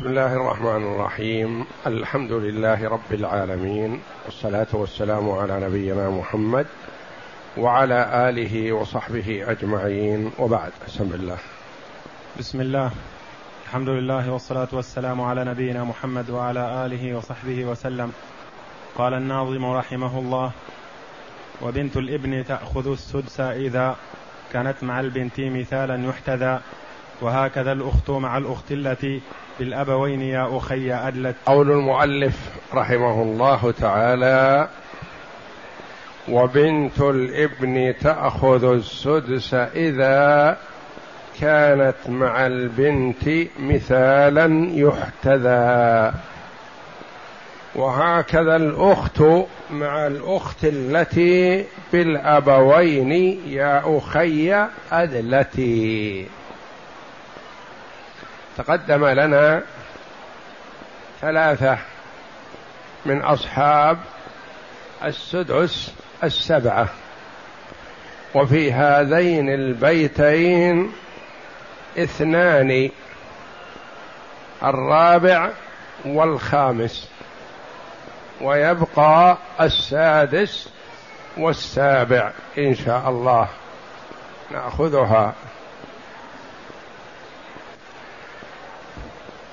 بسم الله الرحمن الرحيم. الحمد لله رب العالمين والصلاة والسلام على نبينا محمد وعلى آله وصحبه أجمعين. وبعد بسم الله. بسم الله. الحمد لله والصلاة والسلام على نبينا محمد وعلى آله وصحبه وسلم. قال الناظم رحمه الله وبنت الابن تأخذ السدس إذا كانت مع البنت مثالا يحتذى وهكذا الأخت مع الأخت التي بالأبوين يا أخي أدلت قول المؤلف رحمه الله تعالى وبنت الإبن تأخذ السدس إذا كانت مع البنت مثالا يحتذى. وهكذا الأخت مع الأخت التي بالأبوين يا أخي أدلتي. تقدم لنا ثلاثة من أصحاب السدس السبعة. وفي هذين البيتين اثنان الرابع والخامس. ويبقى السادس والسابع إن شاء الله. نأخذها.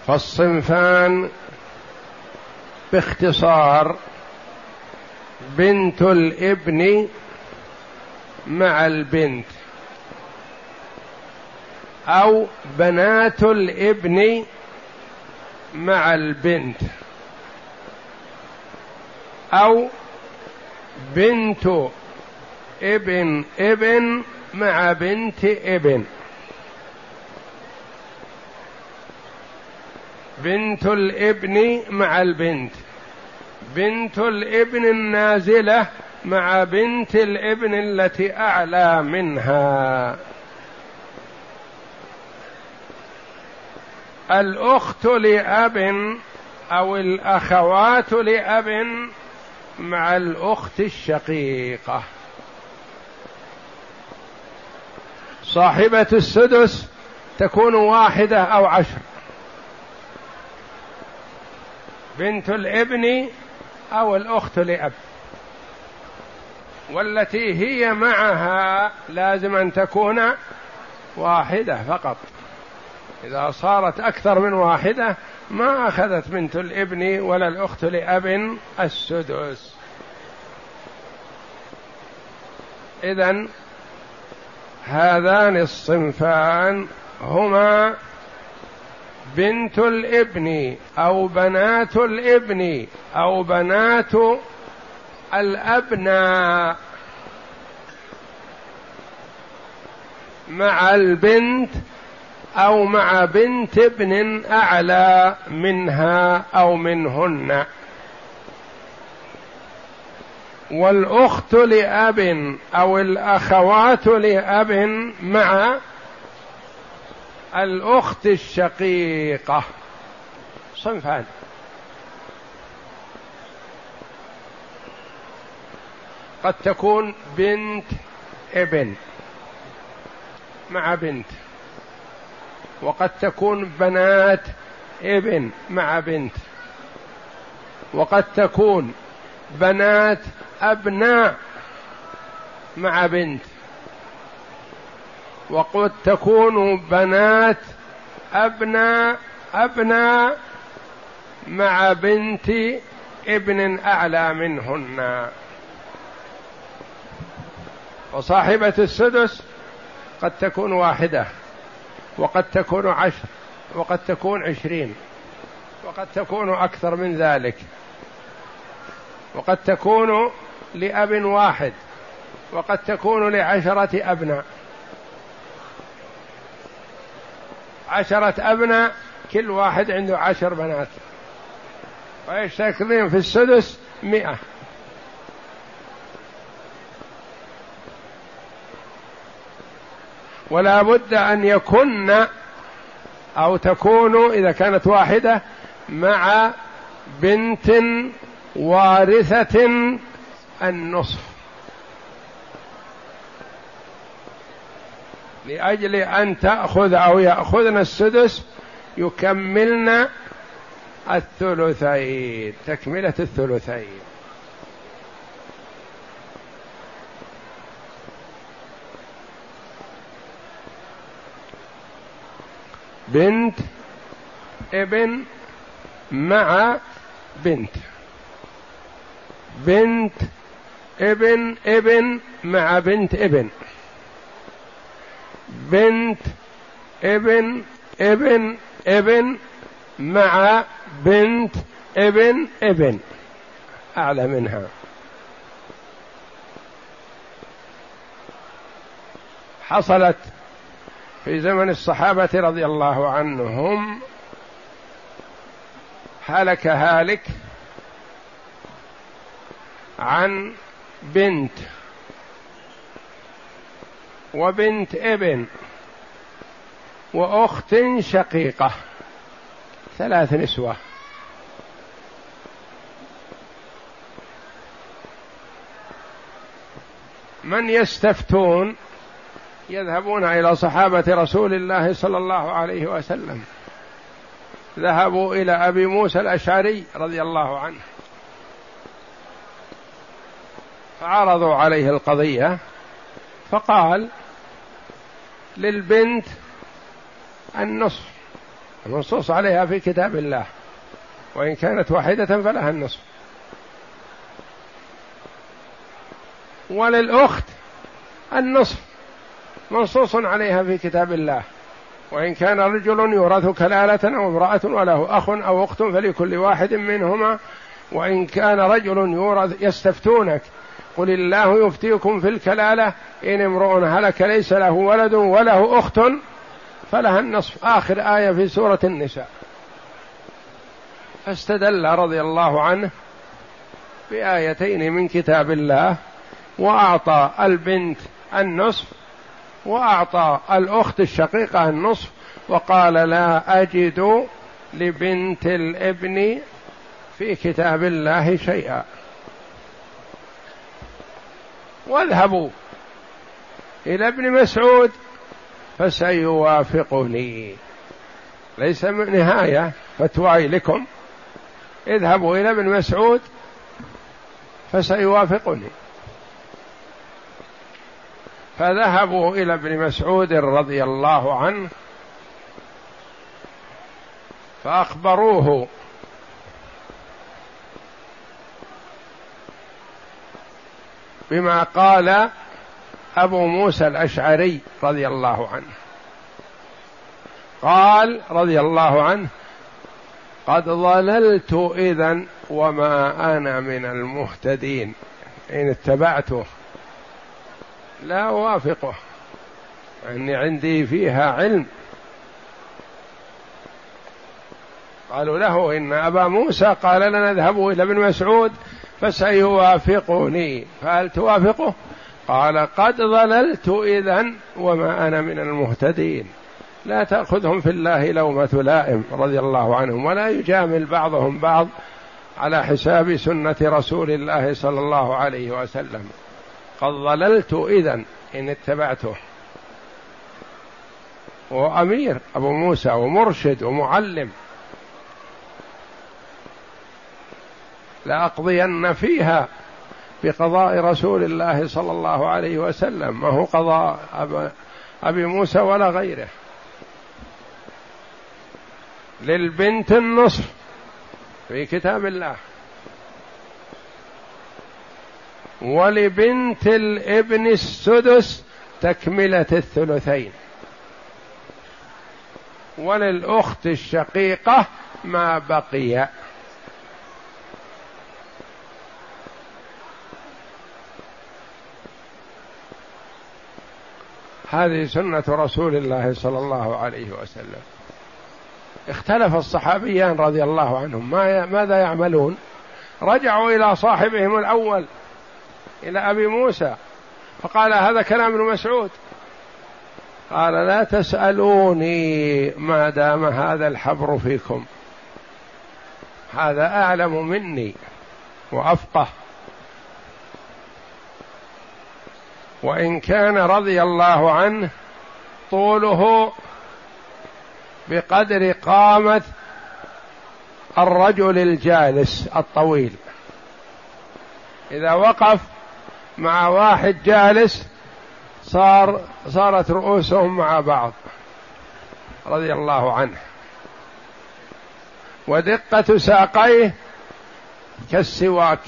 فالصنفان باختصار بنت الابن مع البنت أو بنات الابن مع البنت أو بنت ابن ابن مع بنت ابن. بنت الابن مع البنت. بنت الابن النازلة مع بنت الابن التي أعلى منها. الأخت لأب أو الأخوات لأب مع الأخت الشقيقة. صاحبة السدس تكون واحدة أو عشر. بنت الابن أو الأخت لأب. والتي هي معها لازم أن تكون واحدة فقط. إذا صارت أكثر من واحدة ما أخذت بنت الابن ولا الأخت لأب السدس. اذا هذان الصنفان هما بنت الابن أو بنات الابن أو بنات الابناء مع البنت أو مع بنت ابن اعلى منها أو منهن. والاخت لأب أو الاخوات لأب مع الأخت الشقيقة. صنفان قد تكون بنت ابن. مع بنت. وقد تكون بنات ابن مع بنت. وقد تكون بنات أبناء مع بنت. وقد تكون بنات أبناء أبناء مع بنت ابن أعلى منهن. وصاحبة السدس قد تكون واحدة وقد تكون عشر وقد تكون عشرين وقد تكون أكثر من ذلك. وقد تكون لأب واحد وقد تكون لعشرة أبناء. عشرة أبناء كل واحد عنده عشر بنات. ويشتركون في السدس مئة. ولا بد أن يكن أو تكون إذا كانت واحدة مع بنت وارثة النصف. لأجل أن تأخذ أو يأخذن السدس يكملن الثلثين تكملة الثلثين. بنت ابن مع بنت. بنت ابن ابن مع بنت ابن. بنت ابن ابن ابن مع بنت ابن ابن. أعلى منها. حصلت في زمن الصحابة رضي الله عنهم. هلك هالك عن بنت. وبنت ابن وأخت شقيقة ثلاث نسوة. من يستفتون يذهبون إلى صحابة رسول الله صلى الله عليه وسلم. ذهبوا إلى أبي موسى الأشعري رضي الله عنه. فعرضوا عليه القضية فقال للبنت النصف. المنصوص عليها في كتاب الله. وإن كانت واحدة فلها النصف. وللأخت النصف. منصوص عليها في كتاب الله. وإن كان رجل يورث كلالة أو امرأة وله أخ أو أخت فلكل واحد منهما. وإن كان رجل يورث يستفتونك. قل الله يفتيكم في الكلالة. إن امرؤ هلك ليس له ولد وله أخت فلها النصف. آخر آية في سورة النساء. فاستدل رضي الله عنه بآيتين من كتاب الله. وأعطى البنت النصف وأعطى الأخت الشقيقة النصف. وقال لا أجد لبنت الابن في كتاب الله شيئا. واذهبوا إلى ابن مسعود فسيوافقني. ليس نهاية فتواي لكم. اذهبوا إلى ابن مسعود فسيوافقني. فذهبوا إلى ابن مسعود رضي الله عنه فأخبروه بما قال أبو موسى الأشعري رضي الله عنه. قال رضي الله عنه قد ضللت إذا وما أنا من المهتدين. إن اتبعته لا أوافقه أني عندي فيها علم. قالوا له إن أبا موسى قال لنا اذهبوا إلى ابن مسعود فسيوافقني فهل توافقه؟ قال قد ضللت اذا وما أنا من المهتدين. لا تأخذهم في الله لومة لائم رضي الله عنهم ولا يجامل بعضهم بعض على حساب سنة رسول الله صلى الله عليه وسلم. قد ضللت اذا إن اتبعته. وأمير أبو موسى ومرشد ومعلم. لأقضين فيها بقضاء رسول الله صلى الله عليه وسلم ما هو قضاء أبي موسى ولا غيره. للبنت النصف في كتاب الله. ولبنت الابن السدس تكملة الثلثين. وللأخت الشقيقة ما بقي. هذه سنة رسول الله صلى الله عليه وسلم. اختلف الصحابيان رضي الله عنهم. ما ماذا يعملون؟ رجعوا إلى صاحبهم الأول إلى أبي موسى فقال هذا كلام ابن مسعود. قال لا تسألوني ما دام هذا الحبر فيكم. هذا أعلم مني وأفقه. وإن كان رضي الله عنه طوله بقدر قامه الرجل الجالس الطويل. إذا وقف مع واحد جالس صار صارت رؤوسهم مع بعض رضي الله عنه. ودقة ساقيه كالسواك.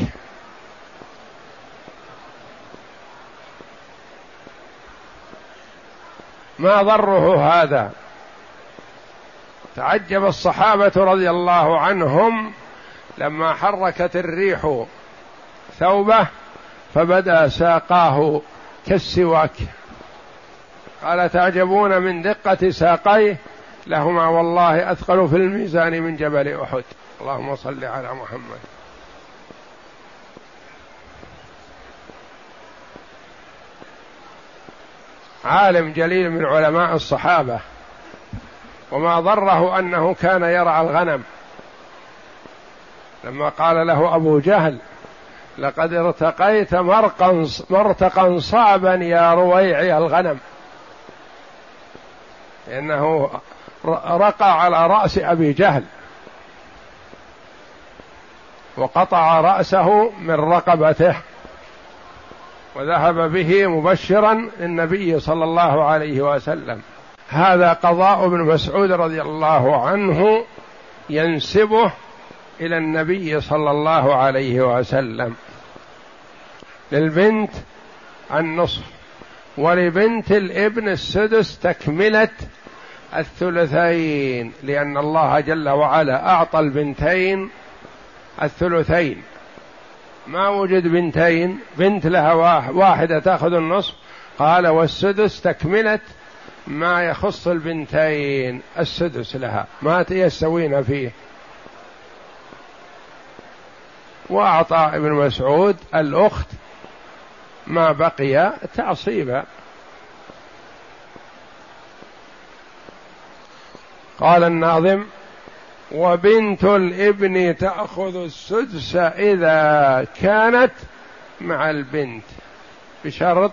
ما ضره هذا؟ تعجب الصحابة رضي الله عنهم لما حركت الريح ثوبه فبدأ ساقاه كالسواك. قال تعجبون من دقة ساقيه؟ لهما والله أثقل في الميزان من جبل أحد. اللهم صل على محمد. عالم جليل من علماء الصحابة وما ضره أنه كان يرعى الغنم. لما قال له أبو جهل لقد ارتقيت مرقا مرتقا صعبا يا رويعي الغنم. لأنه رقى على رأس أبي جهل وقطع رأسه من رقبته. وذهب به مبشرا للنبي صلى الله عليه وسلم. هذا قضاء ابن مسعود رضي الله عنه ينسبه إلى النبي صلى الله عليه وسلم. للبنت النصف ولبنت الابن السدس تكملة الثلثين لأن الله جل وعلا أعطى البنتين الثلثين. ما وجد بنتين بنت لها واحدة تأخذ النصف. قال والسدس تكملة ما يخص البنتين. السدس لها. ما يستوين فيه. وأعطى ابن مسعود الأخت ما بقي تعصيبا. قال الناظم وبنت الابن تأخذ السدس إذا كانت مع البنت بشرط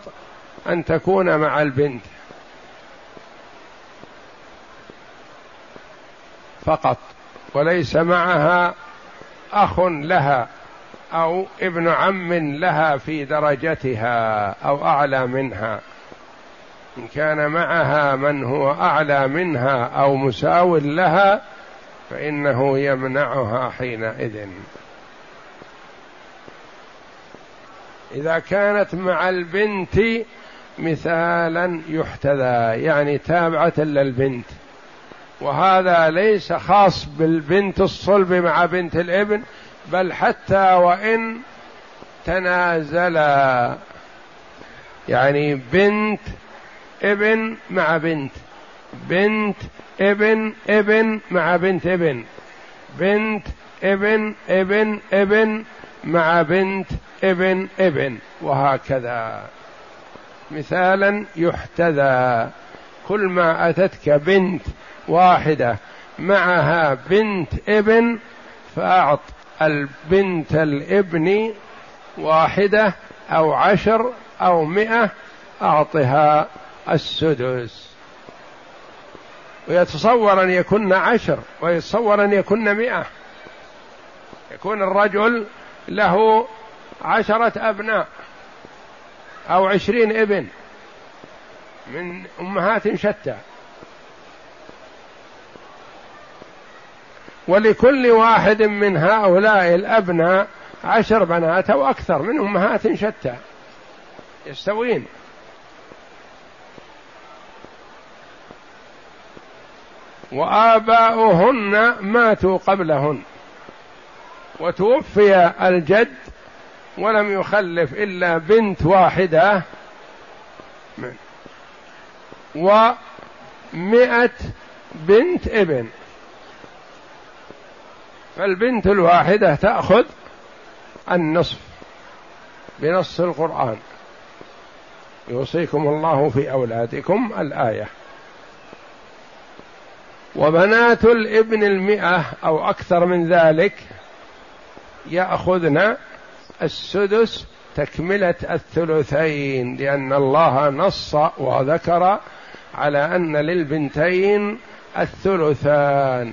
أن تكون مع البنت. فقط وليس معها أخ لها أو ابن عم لها في درجتها أو أعلى منها. إن كان معها من هو أعلى منها أو مساو لها فإنه يمنعها حينئذ. إذا كانت مع البنت مثالا يحتذى يعني تابعة للبنت. وهذا ليس خاص بالبنت الصلب مع بنت الابن بل حتى وإن تنازلا. يعني بنت ابن مع بنت. بنت ابن ابن مع بنت ابن. بنت ابن ابن ابن مع بنت ابن ابن. وهكذا. مثالا يحتذى. كل ما أتتك بنت واحدة معها بنت ابن فأعط البنت الابن واحدة أو عشر أو مئة أعطها السدس. ويتصور أن يكن عشر ويتصور أن يكن مئة. يكون الرجل له عشرة أبناء أو عشرين ابن من أمهات شتى. ولكل واحد من هؤلاء الأبناء عشر بنات أو أكثر من أمهات شتى. يستوين. وآباؤهن ماتوا قبلهن. وتوفي الجد ولم يخلف إلا بنت واحدة ومئة بنت ابن. فالبنت الواحدة تأخذ النصف بنص القرآن. يوصيكم الله في أولادكم الآية. وبنات الابن المئة أو أكثر من ذلك يأخذن السدس تكملة الثلثين لأن الله نص وذكر على أن للبنتين الثلثان.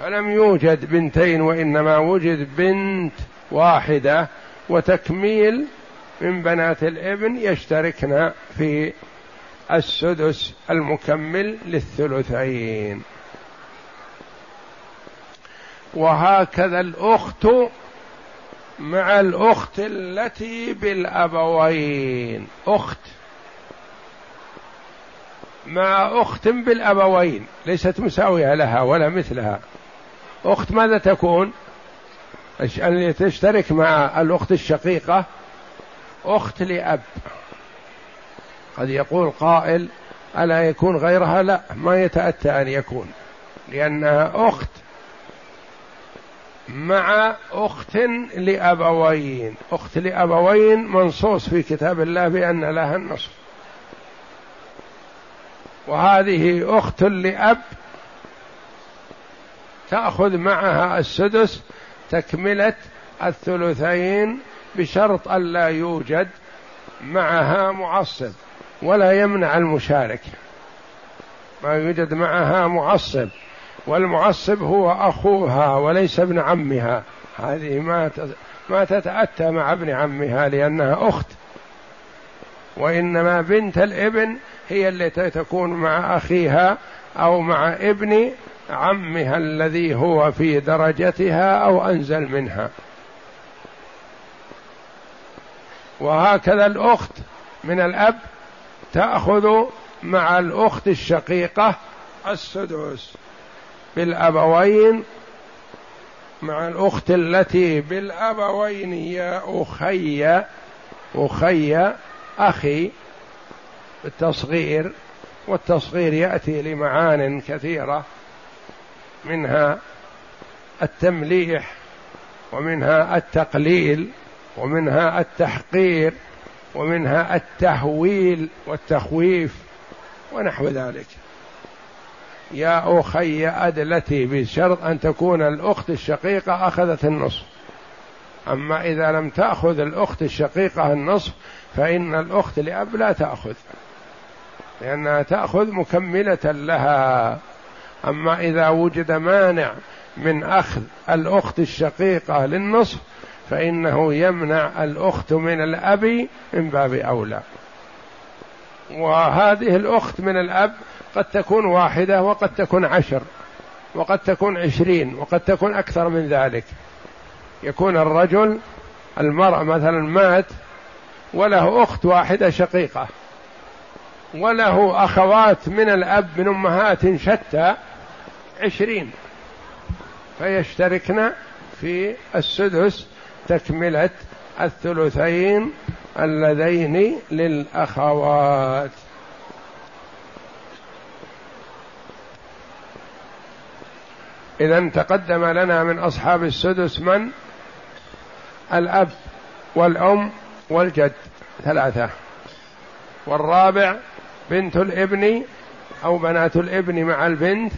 فلم يوجد بنتين وإنما وجد بنت واحدة وتكميل من بنات الابن يشتركن في السدس المكمل للثلثين. وهكذا الأخت مع الأخت التي بالأبوين. أخت. مع أخت بالأبوين. ليست مساوية لها ولا مثلها. أخت ماذا تكون؟ اللي تشترك مع الأخت الشقيقة. أخت لأب. قد يقول قائل ألا يكون غيرها؟ لا ما يتأتى أن يكون لانها أخت مع أخت لأبوين أخت لأبوين منصوص في كتاب الله بأن لها النصف. وهذه أخت لأب تأخذ معها السدس تكملة الثلثين بشرط ألا يوجد معها معصب. ولا يمنع المشارك. ما يوجد معها معصب والمعصب هو أخوها وليس ابن عمها. هذه ما ما تتأتى مع ابن عمها لأنها أخت. وإنما بنت الابن هي التي تكون مع أخيها أو مع ابن عمها الذي هو في درجتها أو أنزل منها. وهكذا الأخت من الأب تأخذ مع الأخت الشقيقة السدس بالأبوين مع الأخت التي بالأبوين يا أخي أخي أخي. بالتصغير والتصغير يأتي لمعان كثيرة منها التمليح ومنها التقليل ومنها التحقير. ومنها التهويل والتخويف ونحو ذلك. يا أخي أدلتي بشرط أن تكون الأخت الشقيقة أخذت النصف. أما إذا لم تأخذ الأخت الشقيقة النصف فإن الأخت لأب لا تأخذ لأنها تأخذ مكملة لها. أما إذا وجد مانع من أخذ الأخت الشقيقة للنصف فإنه يمنع الأخت من الأب من باب أولى. وهذه الأخت من الأب قد تكون واحدة وقد تكون عشر وقد تكون عشرين وقد تكون أكثر من ذلك. يكون الرجل المرأة مثلا مات وله أخت واحدة شقيقة وله أخوات من الأب من أمهات شتى عشرين. فيشتركن في السدس تكملة الثلثين اللذين للأخوات. إذا تقدم لنا من أصحاب السدس من؟ الأب والأم والجد. ثلاثة. والرابع بنت الابن أو بنات الابن مع البنت.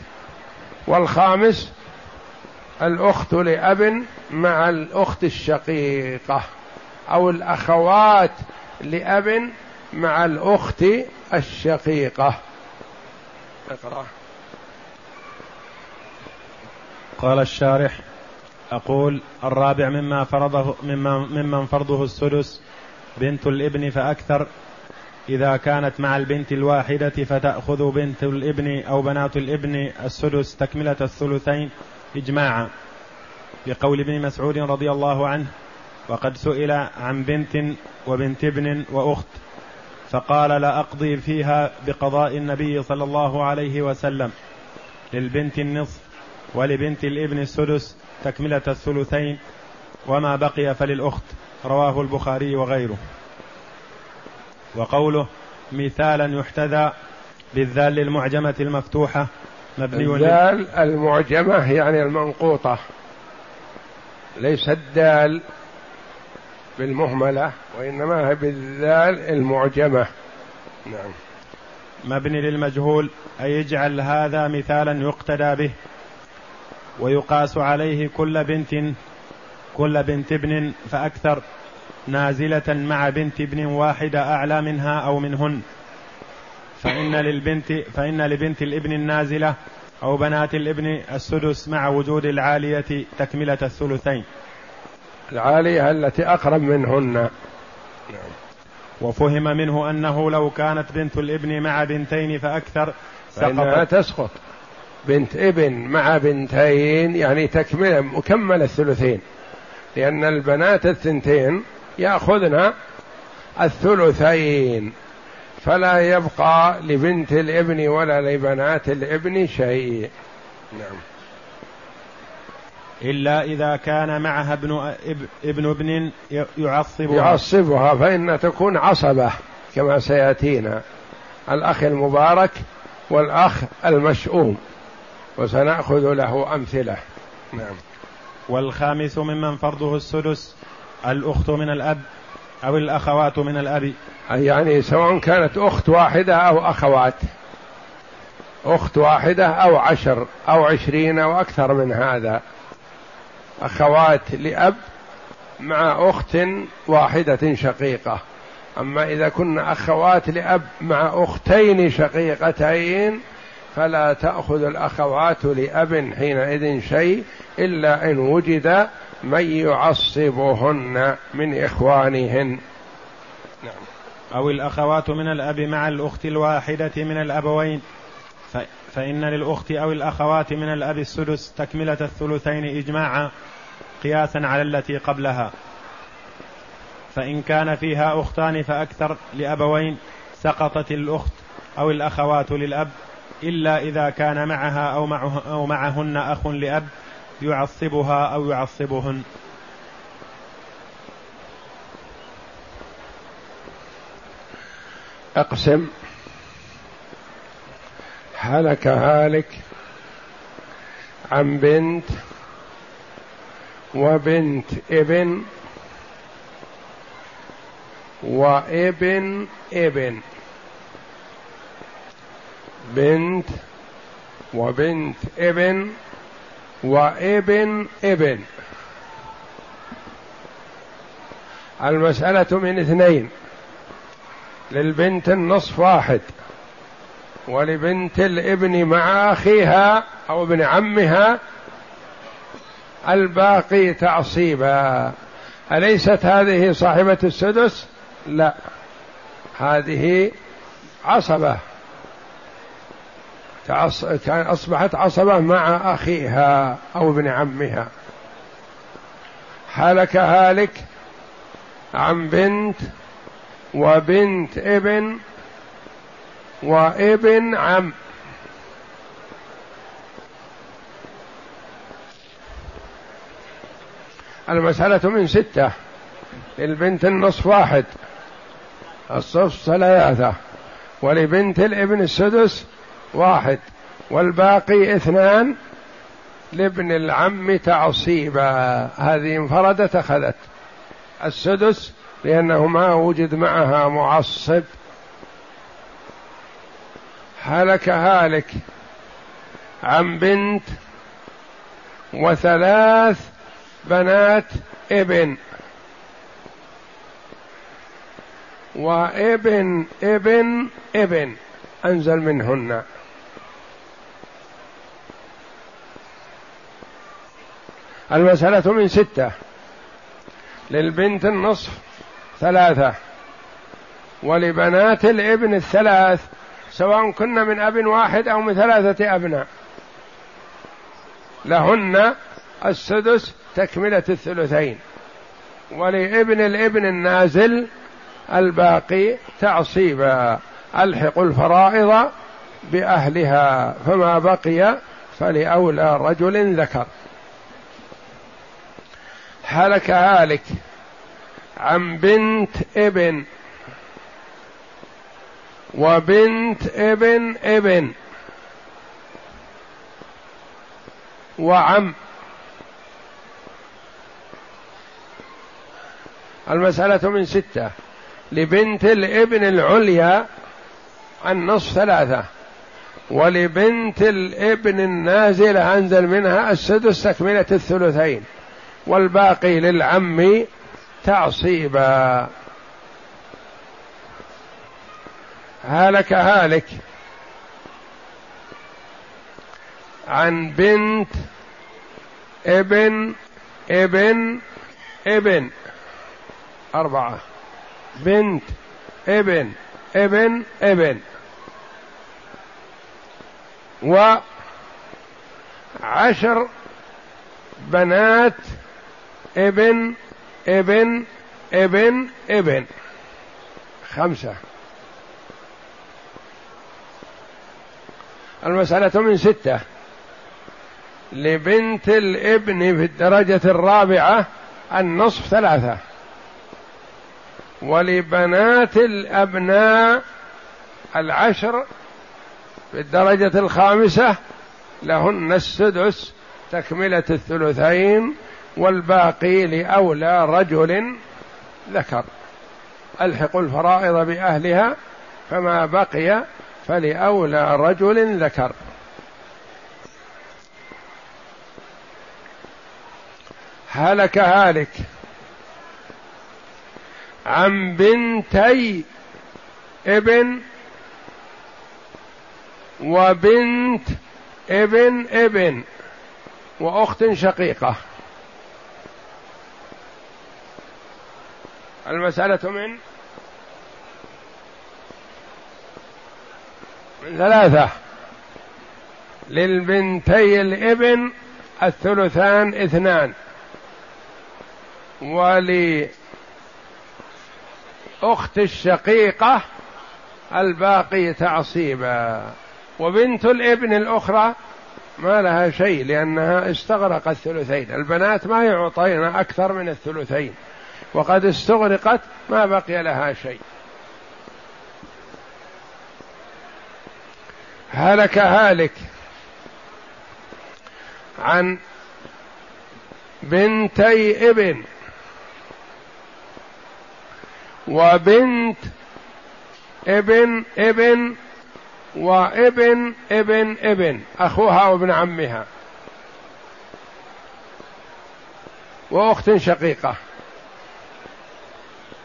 والخامس الأخت لأب مع الأخت الشقيقة أو الأخوات لأب مع الأخت الشقيقة. اقرأ. قال الشارح أقول الرابع مما فرضه مما ممن فرضه السدس بنت الابن فأكثر. إذا كانت مع البنت الواحدة فتأخذ بنت الابن أو بنات الابن السدس تكملة الثلثين. إجماعا بقول ابن مسعود رضي الله عنه وقد سئل عن بنت وبنت ابن وأخت فقال لا أقضي فيها بقضاء النبي صلى الله عليه وسلم للبنت النصف ولبنت الابن السدس تكملة الثلثين وما بقي فللأخت رواه البخاري وغيره. وقوله مثالا يحتذى بالذال المعجمة المفتوحة مبني الذال المعجمة يعني المنقوطة. ليس الدال بالمهملة وإنما هي بالذال المعجمة. نعم. مبني للمجهول أي اجعل هذا مثالا يقتدى به ويقاس عليه كل بنت كل بنت ابن فأكثر نازلة مع بنت ابن واحدة أعلى منها أو منهن. فإن للبنت فإن لبنت الابن النازلة أو بنات الابن السدس مع وجود العالية تكملة الثلثين. العالية التي أقرب منهن. نعم. وفهم منه أنه لو كانت بنت الابن مع بنتين فأكثر سقطت. تسقط. بنت ابن مع بنتين يعني تكملة مكمل الثلثين. لأن البنات الثنتين يأخذن الثلثين. فلا يبقى لبنت الابن ولا لبنات الابن شيء. نعم. إلا إذا كان معها ابن ابن ابن يعصبها. يعصبها فإن تكون عصبة كما سيأتينا. الأخ المبارك والأخ المشؤوم وسنأخذ له أمثلة. نعم. والخامس ممن فرضه السدس الأخت من الأب. أو الأخوات من الأب؟ يعني سواء كانت أخت واحدة أو أخوات. أخت واحدة أو عشر أو عشرين أو أكثر من هذا. أخوات لأب مع أخت واحدة شقيقة. أما إذا كن أخوات لأب مع أختين شقيقتين فلا تأخذ الأخوات لأب حينئذ شيء إلا إن وجد من يعصبهن من إخوانهن. نعم. أو الأخوات من الأب مع الأخت الواحدة من الأبوين. فإن للأخت أو الأخوات من الأب السدس تكملة الثلثين إجماعا قياسا على التي قبلها. فإن كان فيها أختان فأكثر لأبوين سقطت الأخت أو الأخوات للأب إلا إذا كان معها أو, معه أو معهن أخ لأب يعصبها أو يعصبهن. أقسم. هلك هالك عن بنت وبنت ابن وابن ابن. بنت وبنت ابن وإبن إبن. المسألة من اثنين. للبنت النصف واحد. ولبنت الإبن مع أخيها أو ابن عمها الباقي تعصيبا. أليست هذه صاحبة السدس؟ لا. هذه عصبة. كان أصبحت عصبة مع أخيها أو ابن عمها. هلك هالك عن بنت وبنت ابن وابن عم. المسألة من ستة. للبنت النصف واحد. الصف ثلاثة. ولبنت الابن السدس واحد. والباقي اثنان لابن العم تعصيبا. هذه انفردت أخذت السدس لأنه ما وجد معها معصب. هلك هالك عن بنت وثلاث بنات ابن. وابن ابن ابن انزل منهن. المسألة من ستة. للبنت النصف ثلاثة. ولبنات الابن الثلاث سواء كن من أب واحد أو من ثلاثة أبناء. لهن السدس تكملة الثلثين. ولابن الابن النازل الباقي تعصيبا. ألحق الفرائض بأهلها فما بقي فلأولى رجل ذكر. هلك هالك عن بنت ابن. وبنت ابن ابن. وعم. المسألة من ستة. لبنت الابن العليا النصف ثلاثة. ولبنت الابن النازلة أنزل منها السدس تكملة الثلثين. والباقي للعم تعصيبا. هلك هالك عن بنت ابن ابن ابن. أربعة. بنت ابن ابن ابن. وعشر بنات ابن ابن ابن ابن. خمسة. المسألة من ستة. لبنت الابن في الدرجة الرابعة النصف ثلاثة. ولبنات الأبناء العشر في الدرجة الخامسة لهن السدس تكملة الثلثين. والباقي لأولى رجل ذكر. ألحق الفرائض بأهلها فما بقي فلأولى رجل ذكر. هلك هالك عن بنتي ابن وبنت ابن ابن وأخت شقيقة. المسألة من؟ من ثلاثة. للبنتي الابن الثلثان اثنان. ولأخت الشقيقة الباقي تعصيبا. وبنت الابن الأخرى ما لها شيء لأنها استغرقت الثلثين. البنات ما يعطين أكثر من الثلثين. وقد استغرقت ما بقي لها شيء. هلك هالك عن بنتي ابن وبنت ابن ابن وابن ابن ابن أخوها وابن عمها. وأخت شقيقة.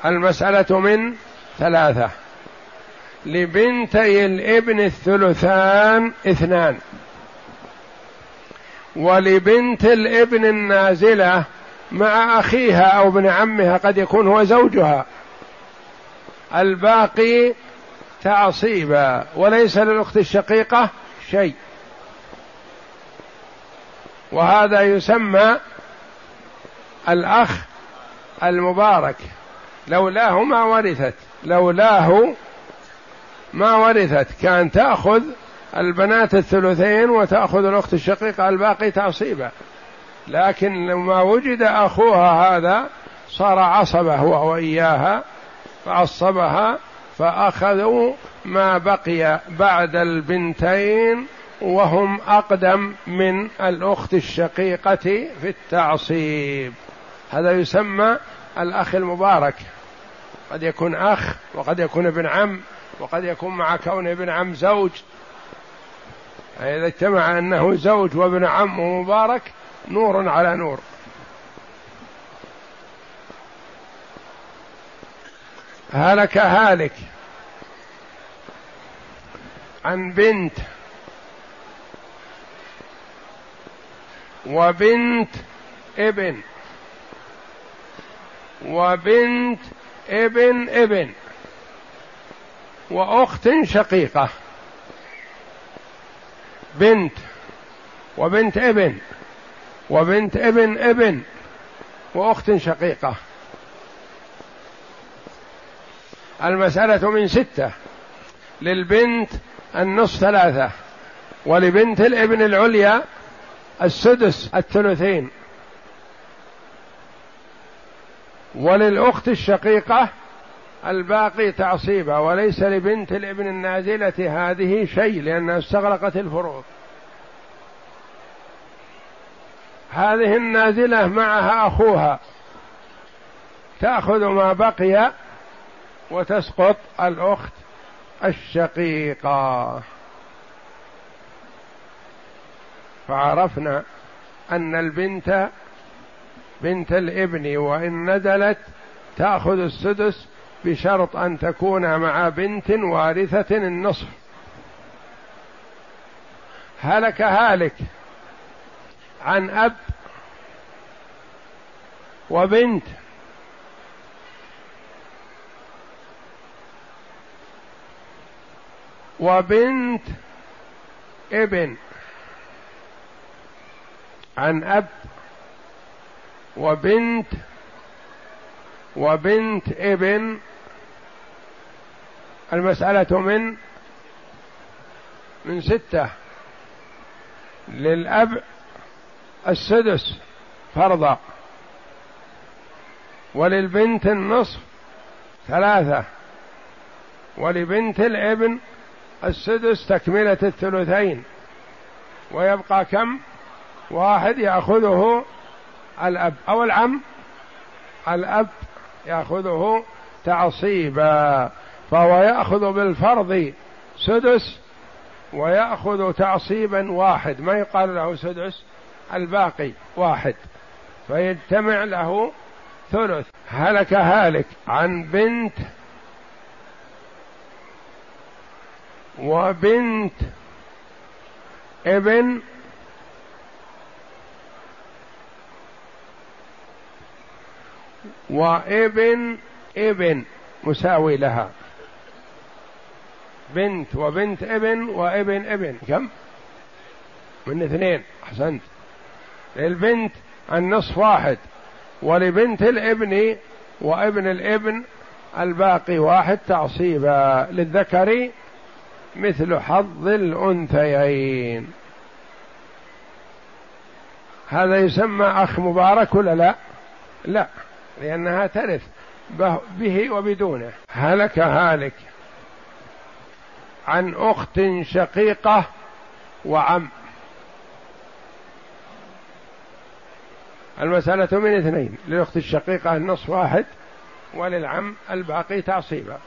المسألة من ثلاثة. لبنتي الابن الثلثان اثنان. ولبنت الابن النازلة مع أخيها أو ابن عمها قد يكون هو زوجها. الباقي تعصيبا وليس للأخت الشقيقة شيء. وهذا يسمى الأخ المبارك. لولاه ما ورثت لولاه ما ورثت. كان تأخذ البنات الثلثين وتأخذ الأخت الشقيقة الباقي تعصيبا. لكن لما وجد أخوها هذا صار عصبه هو واياها فعصبها فأخذوا ما بقي بعد البنتين وهم أقدم من الأخت الشقيقة في التعصيب. هذا يسمى الأخ المبارك. قد يكون أخ وقد يكون ابن عم وقد يكون مع كون ابن عم زوج. إذا اجتمع أنه زوج وابن عم ومبارك نور على نور. هلك هالك عن بنت وبنت ابن وبنت ابن ابن وأخت شقيقة بنت وبنت ابن وبنت ابن ابن وأخت شقيقة. المسألة من ستة للبنت النصف ثلاثة ولبنت الابن العليا السدس الثلثين. وللأخت الشقيقة الباقي تعصيبا وليس لبنت الابن النازلة هذه شيء لأنها استغرقت الفروض. هذه النازلة معها أخوها. تأخذ ما بقي وتسقط الأخت الشقيقة. فعرفنا أن البنت بنت الابن وإن نزلت تأخذ السدس بشرط أن تكون مع بنت وارثة النصف. هلك هالك عن أب وبنت. وبنت ابن عن أب وبنت وبنت ابن المسألة من من ستة. للأب السدس فرضا. وللبنت النصف ثلاثة. ولبنت الابن السدس تكملة الثلثين. ويبقى كم؟ واحد يأخذه الأب أو العم. الأب يأخذه تعصيبا فهو يأخذ بالفرض سدس ويأخذ تعصيبا واحد. ما يقال له سدس؟ الباقي واحد. فيجتمع له ثلث. هلك هالك عن بنت وبنت ابن وابن ابن مساوي لها. بنت وبنت ابن وابن ابن. كم؟ من اثنين. أحسنت. للبنت النصف واحد. ولبنت الابن وابن الابن الباقي واحد تعصيبا. للذكر مثل حظ الأنثيين. هذا يسمى أخ مبارك ولا لا؟ لا. لأنها ترث به وبدونه. هلك هالك عن أخت شقيقة وعم. المسألة من اثنين للأخت الشقيقة النصف واحد وللعم الباقي تعصيبا.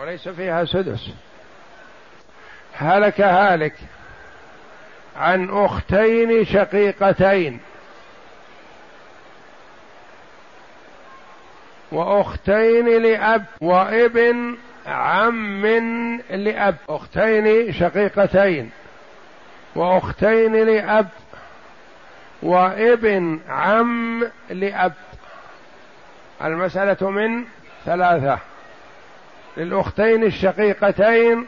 وليس فيها سدس. هلك هالك عن أختين شقيقتين. وأختين لأب وابن عم لأب. أختين شقيقتين. وأختين لأب وابن عم لأب. المسألة من ثلاثة. للأختين الشقيقتين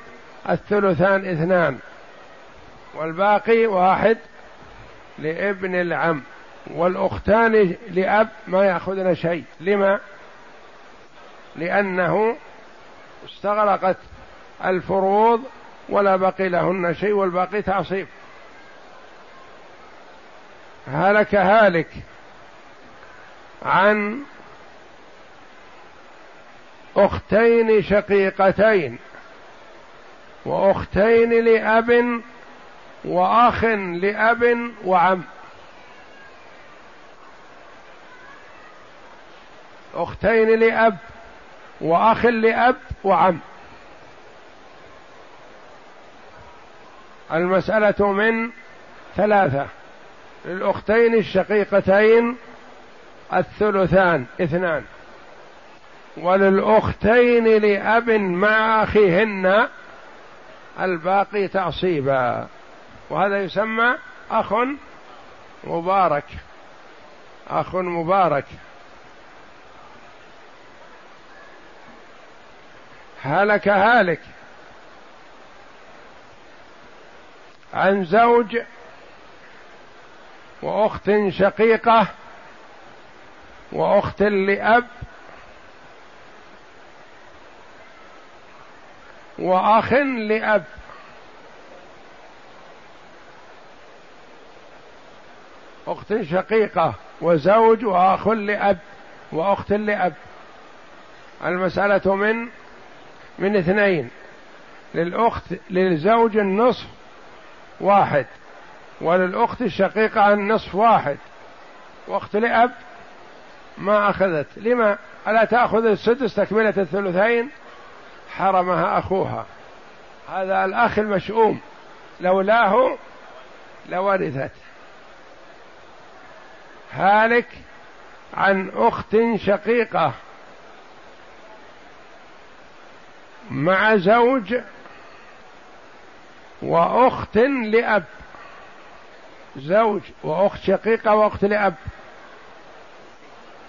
الثلثان اثنان. والباقي واحد لابن العم. والأختان لأب ما يأخذن شيء. لما؟ لأنه استغرقت الفروض ولا بقي لهن شيء والباقي تعصيب. هلك هالك عن أختين شقيقتين وأختين لأب وأخ لأب وعم. أختين لأب وأخ لأب وعم. المسألة من ثلاثة. للاختين الشقيقتين الثلثان اثنان. وللأختين لأب مع أخيهن الباقي تعصيبا. وهذا يسمى أخ مبارك. أخ مبارك. هلك هالك عن زوج وأخت شقيقة وأخت لأب وأخ لأب. أخت شقيقة وزوج وأخ لأب وأخت لأب. المسألة من من اثنين. للأخت للزوج النصف واحد وللأخت الشقيقة النصف واحد. وأخت لأب ما أخذت. لما؟ ألا تأخذ السدس تكملة الثلثين؟ حرمها أخوها. هذا الأخ المشؤوم. لولاه لورثت. هالك عن أخت شقيقة. مع زوج وأخت لأب. زوج وأخت شقيقة وأخت لأب.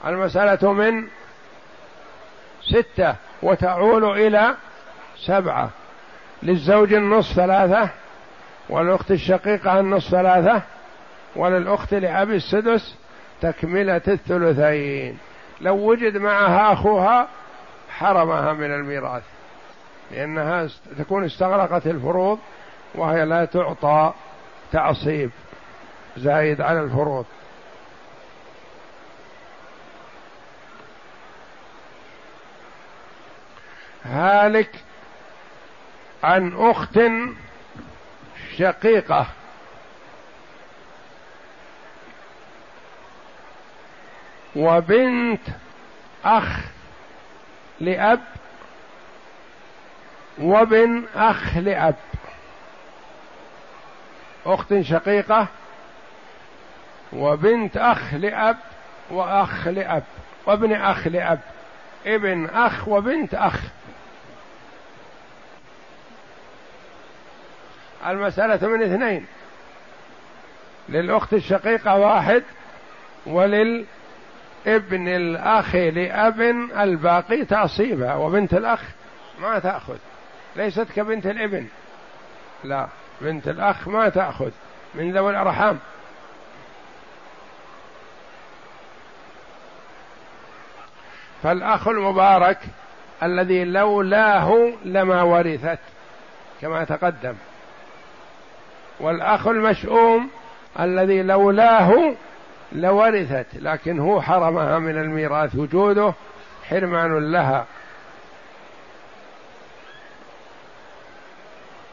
المسألة من ستة وتعول إلى سبعة. للزوج النصف ثلاثة والأخت الشقيقة النصف ثلاثة وللأخت لأب السدس تكملة الثلثين. لو وجد معها أخوها حرمها من الميراث. لأنها تكون استغرقت الفروض وهي لا تعطى تعصيب زايد على الفروض. هالك عن أخت شقيقة. وبنت أخ لأب وابن أخ لأب. أخت شقيقة وبنت أخ لأب وأخ لأب. وابن أخ لأب. ابن أخ وبنت أخ. المسألة من اثنين. للأخت الشقيقة واحد وللابن الأخ لأب الباقي تعصيبها وبنت الأخ ما تأخذ. ليست كبنت الابن لا بنت الأخ ما تأخذ من ذوي الأرحام. فالأخ المبارك الذي لولاه لما ورثت كما تقدم. والأخ المشؤوم الذي لولاه لورثت لكن هو حرمها من الميراث وجوده حرمان لها.